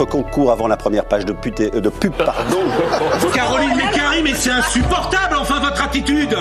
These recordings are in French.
votre concours avant la première page de, pute, euh, de pub. Pardon. Caroline Mécari, mais c'est insupportable, enfin, votre attitude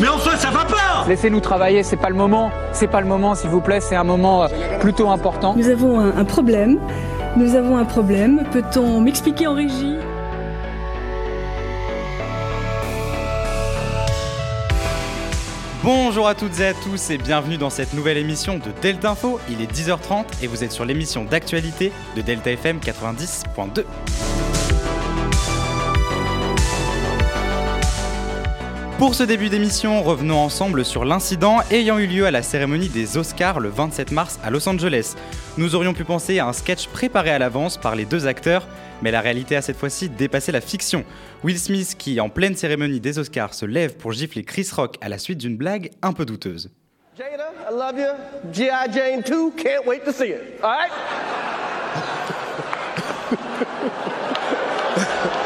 Mais enfin, ça va pas Laissez-nous travailler, c'est pas le moment. C'est pas le moment, s'il vous plaît, c'est un moment euh, plutôt important. Nous avons un, un problème. Nous avons un problème. Peut-on m'expliquer en régie? Bonjour à toutes et à tous et bienvenue dans cette nouvelle émission de Delta Info. Il est 10h30 et vous êtes sur l'émission d'actualité de Delta FM 90.2. Pour ce début d'émission, revenons ensemble sur l'incident ayant eu lieu à la cérémonie des Oscars le 27 mars à Los Angeles. Nous aurions pu penser à un sketch préparé à l'avance par les deux acteurs, mais la réalité a cette fois-ci dépassé la fiction. Will Smith, qui en pleine cérémonie des Oscars se lève pour gifler Chris Rock à la suite d'une blague un peu douteuse. Jada, I love. G.I. Jane 2, can't wait to see it. All right?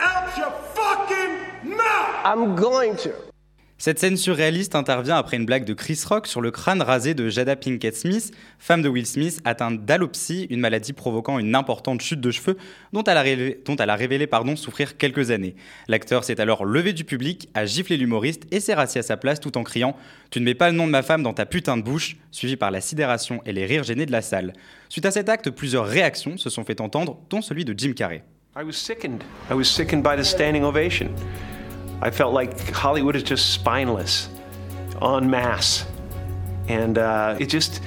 out your fucking mouth! I'm going to. Cette scène surréaliste intervient après une blague de Chris Rock sur le crâne rasé de Jada Pinkett Smith, femme de Will Smith, atteinte d'alopsie, une maladie provoquant une importante chute de cheveux dont elle a révélé, dont elle a révélé pardon, souffrir quelques années. L'acteur s'est alors levé du public, a giflé l'humoriste et s'est rassis à sa place tout en criant « Tu ne mets pas le nom de ma femme dans ta putain de bouche », suivi par la sidération et les rires gênés de la salle. Suite à cet acte, plusieurs réactions se sont fait entendre, dont celui de Jim Carrey. I was sickened. I was sickened by the standing ovation. I felt like Hollywood is just spineless, en masse. And uh, it just,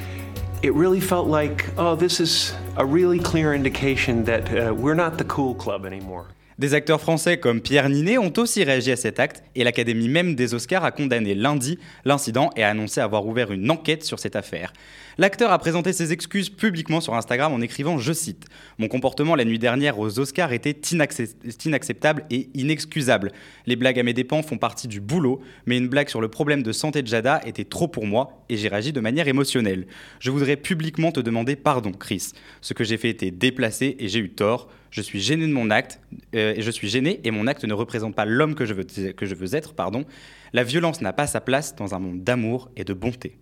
it really felt like, oh, this is a really clear indication that uh, we're not the cool club anymore. Des acteurs français comme Pierre Ninet ont aussi réagi à cet acte et l'Académie même des Oscars a condamné lundi l'incident et a annoncé avoir ouvert une enquête sur cette affaire. L'acteur a présenté ses excuses publiquement sur Instagram en écrivant, je cite, Mon comportement la nuit dernière aux Oscars était inaccep- inacceptable et inexcusable. Les blagues à mes dépens font partie du boulot, mais une blague sur le problème de santé de Jada était trop pour moi et j'ai réagi de manière émotionnelle. Je voudrais publiquement te demander pardon, Chris. Ce que j'ai fait était déplacé et j'ai eu tort. Je suis gêné de mon acte, euh, et je suis gêné et mon acte ne représente pas l'homme que je veux, être. Pardon. La violence n'a pas sa place dans un monde d'amour et de bonté.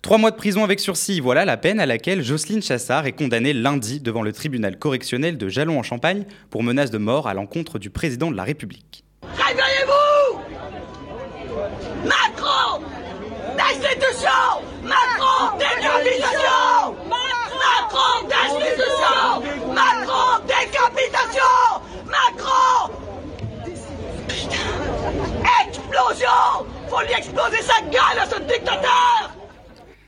Trois mois de prison avec sursis, voilà la peine à laquelle Jocelyne Chassard est condamnée lundi devant le tribunal correctionnel de Jalon en Champagne pour menace de mort à l'encontre du président de la République. Réveillez-vous Macron Macron Macron Macron Décapitation. Macron. Explosion. Faut lui exploser sa gueule à ce dictateur.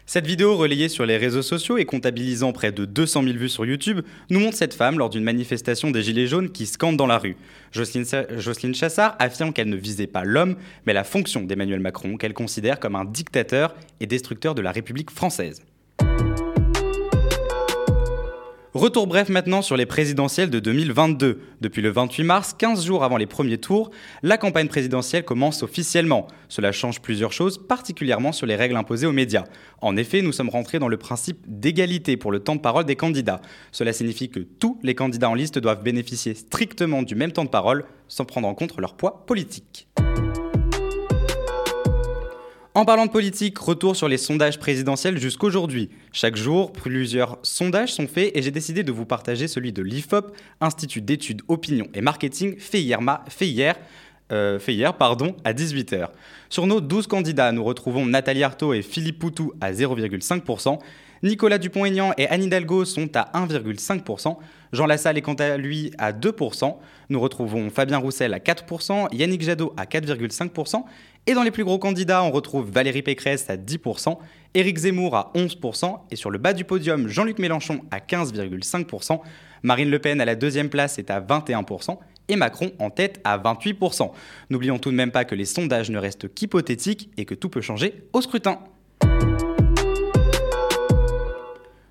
Cette vidéo relayée sur les réseaux sociaux et comptabilisant près de 200 000 vues sur YouTube nous montre cette femme lors d'une manifestation des Gilets jaunes qui scande dans la rue. Jocelyne, Jocelyne Chassard affirme qu'elle ne visait pas l'homme, mais la fonction d'Emmanuel Macron, qu'elle considère comme un dictateur et destructeur de la République française. Retour bref maintenant sur les présidentielles de 2022. Depuis le 28 mars, 15 jours avant les premiers tours, la campagne présidentielle commence officiellement. Cela change plusieurs choses, particulièrement sur les règles imposées aux médias. En effet, nous sommes rentrés dans le principe d'égalité pour le temps de parole des candidats. Cela signifie que tous les candidats en liste doivent bénéficier strictement du même temps de parole, sans prendre en compte leur poids politique. En parlant de politique, retour sur les sondages présidentiels jusqu'aujourd'hui. Chaque jour, plusieurs sondages sont faits et j'ai décidé de vous partager celui de l'IFOP, Institut d'études opinion et marketing, fait hier, ma- fait hier, euh, fait hier pardon, à 18h. Sur nos 12 candidats, nous retrouvons Nathalie Arthaud et Philippe Poutou à 0,5%. Nicolas Dupont-Aignan et Anne Hidalgo sont à 1,5%. Jean Lassalle est quant à lui à 2%. Nous retrouvons Fabien Roussel à 4%, Yannick Jadot à 4,5%. Et dans les plus gros candidats, on retrouve Valérie Pécresse à 10%, Éric Zemmour à 11%, et sur le bas du podium, Jean-Luc Mélenchon à 15,5%, Marine Le Pen à la deuxième place est à 21%, et Macron en tête à 28%. N'oublions tout de même pas que les sondages ne restent qu'hypothétiques et que tout peut changer au scrutin.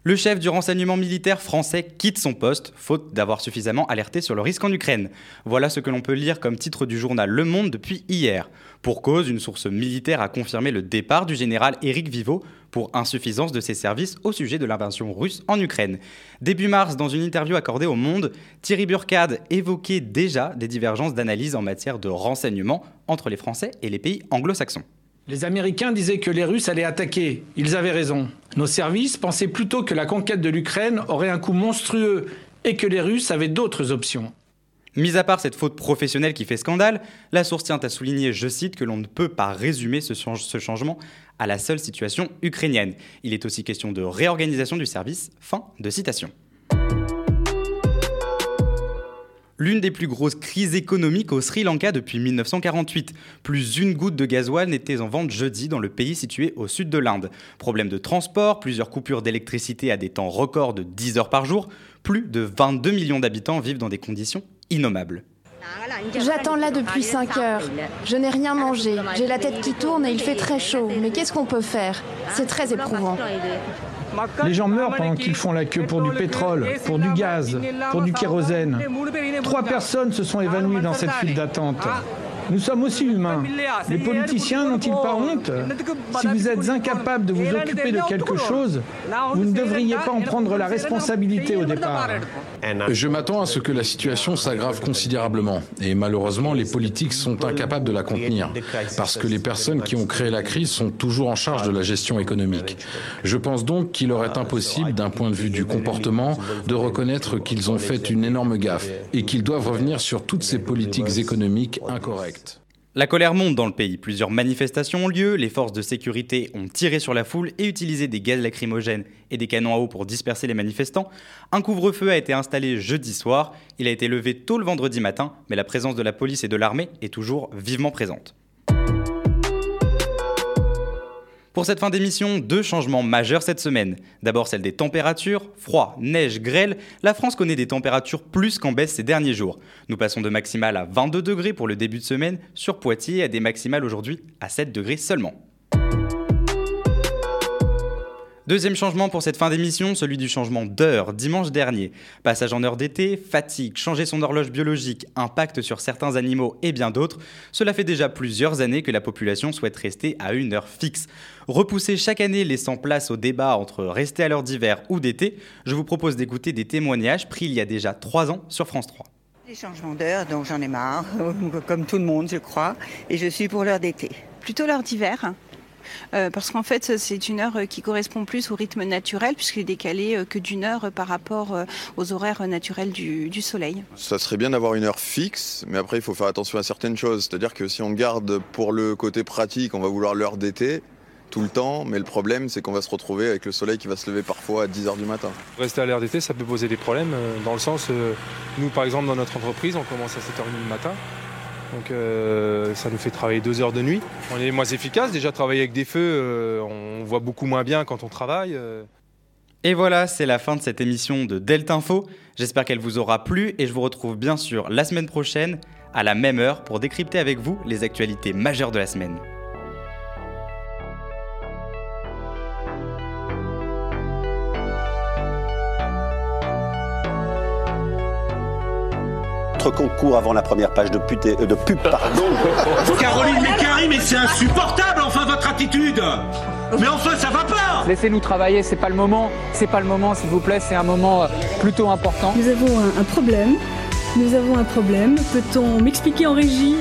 Le chef du renseignement militaire français quitte son poste, faute d'avoir suffisamment alerté sur le risque en Ukraine. Voilà ce que l'on peut lire comme titre du journal Le Monde depuis hier. Pour cause, une source militaire a confirmé le départ du général Éric Vivot pour insuffisance de ses services au sujet de l'invasion russe en Ukraine. Début mars, dans une interview accordée au Monde, Thierry Burkhard évoquait déjà des divergences d'analyse en matière de renseignement entre les Français et les pays anglo-saxons. Les Américains disaient que les Russes allaient attaquer. Ils avaient raison. Nos services pensaient plutôt que la conquête de l'Ukraine aurait un coût monstrueux et que les Russes avaient d'autres options. Mis à part cette faute professionnelle qui fait scandale, la source tient à souligner, je cite, que l'on ne peut pas résumer ce, ce, changement à la seule situation ukrainienne. Il est aussi question de réorganisation du service. Fin de citation. L'une des plus grosses crises économiques au Sri Lanka depuis 1948. Plus une goutte de gasoil n'était en vente jeudi dans le pays situé au sud de l'Inde. Problème de transport, plusieurs coupures d'électricité à des temps records de 10 heures par jour, plus de 22 millions d'habitants vivent dans des conditions innommables. J'attends là depuis 5 heures. Je n'ai rien mangé. J'ai la tête qui tourne et il fait très chaud. Mais qu'est-ce qu'on peut faire? C'est très éprouvant. Les gens meurent pendant qu'ils font la queue pour du pétrole, pour du gaz, pour du kérosène. Trois personnes se sont évanouies dans cette file d'attente. Nous sommes aussi humains. Les politiciens n'ont-ils pas honte Si vous êtes incapable de vous occuper de quelque chose, vous ne devriez pas en prendre la responsabilité au départ. Je m'attends à ce que la situation s'aggrave considérablement. Et malheureusement, les politiques sont incapables de la contenir. Parce que les personnes qui ont créé la crise sont toujours en charge de la gestion économique. Je pense donc qu'il leur est impossible, d'un point de vue du comportement, de reconnaître qu'ils ont fait une énorme gaffe et qu'ils doivent revenir sur toutes ces politiques économiques incorrectes. La colère monte dans le pays. Plusieurs manifestations ont lieu, les forces de sécurité ont tiré sur la foule et utilisé des gaz lacrymogènes et des canons à eau pour disperser les manifestants. Un couvre-feu a été installé jeudi soir, il a été levé tôt le vendredi matin, mais la présence de la police et de l'armée est toujours vivement présente. Pour cette fin d'émission, deux changements majeurs cette semaine. D'abord celle des températures, froid, neige, grêle. La France connaît des températures plus qu'en baisse ces derniers jours. Nous passons de maximales à 22 degrés pour le début de semaine sur Poitiers à des maximales aujourd'hui à 7 degrés seulement. Deuxième changement pour cette fin d'émission, celui du changement d'heure dimanche dernier. Passage en heure d'été, fatigue, changer son horloge biologique, impact sur certains animaux et bien d'autres, cela fait déjà plusieurs années que la population souhaite rester à une heure fixe. Repousser chaque année laissant place au débat entre rester à l'heure d'hiver ou d'été, je vous propose d'écouter des témoignages pris il y a déjà trois ans sur France 3. Les changements d'heure, donc j'en ai marre, comme tout le monde je crois, et je suis pour l'heure d'été. Plutôt l'heure d'hiver euh, parce qu'en fait c'est une heure qui correspond plus au rythme naturel puisqu'il est décalé euh, que d'une heure par rapport euh, aux horaires naturels du, du soleil. Ça serait bien d'avoir une heure fixe, mais après il faut faire attention à certaines choses. C'est-à-dire que si on garde pour le côté pratique, on va vouloir l'heure d'été tout le temps, mais le problème c'est qu'on va se retrouver avec le soleil qui va se lever parfois à 10h du matin. Rester à l'heure d'été, ça peut poser des problèmes, dans le sens, nous par exemple dans notre entreprise, on commence à 7h30 du matin, donc euh, ça nous fait travailler deux heures de nuit. On est moins efficace. Déjà travailler avec des feux, euh, on voit beaucoup moins bien quand on travaille. Euh. Et voilà, c'est la fin de cette émission de Delta Info. J'espère qu'elle vous aura plu et je vous retrouve bien sûr la semaine prochaine à la même heure pour décrypter avec vous les actualités majeures de la semaine. Concours avant la première page de, pute, euh, de pub. Pardon. Caroline Mécari, mais c'est insupportable, enfin, votre attitude Mais enfin, ça va pas Laissez-nous travailler, c'est pas le moment. C'est pas le moment, s'il vous plaît, c'est un moment euh, plutôt important. Nous avons un, un problème. Nous avons un problème. Peut-on m'expliquer en régie?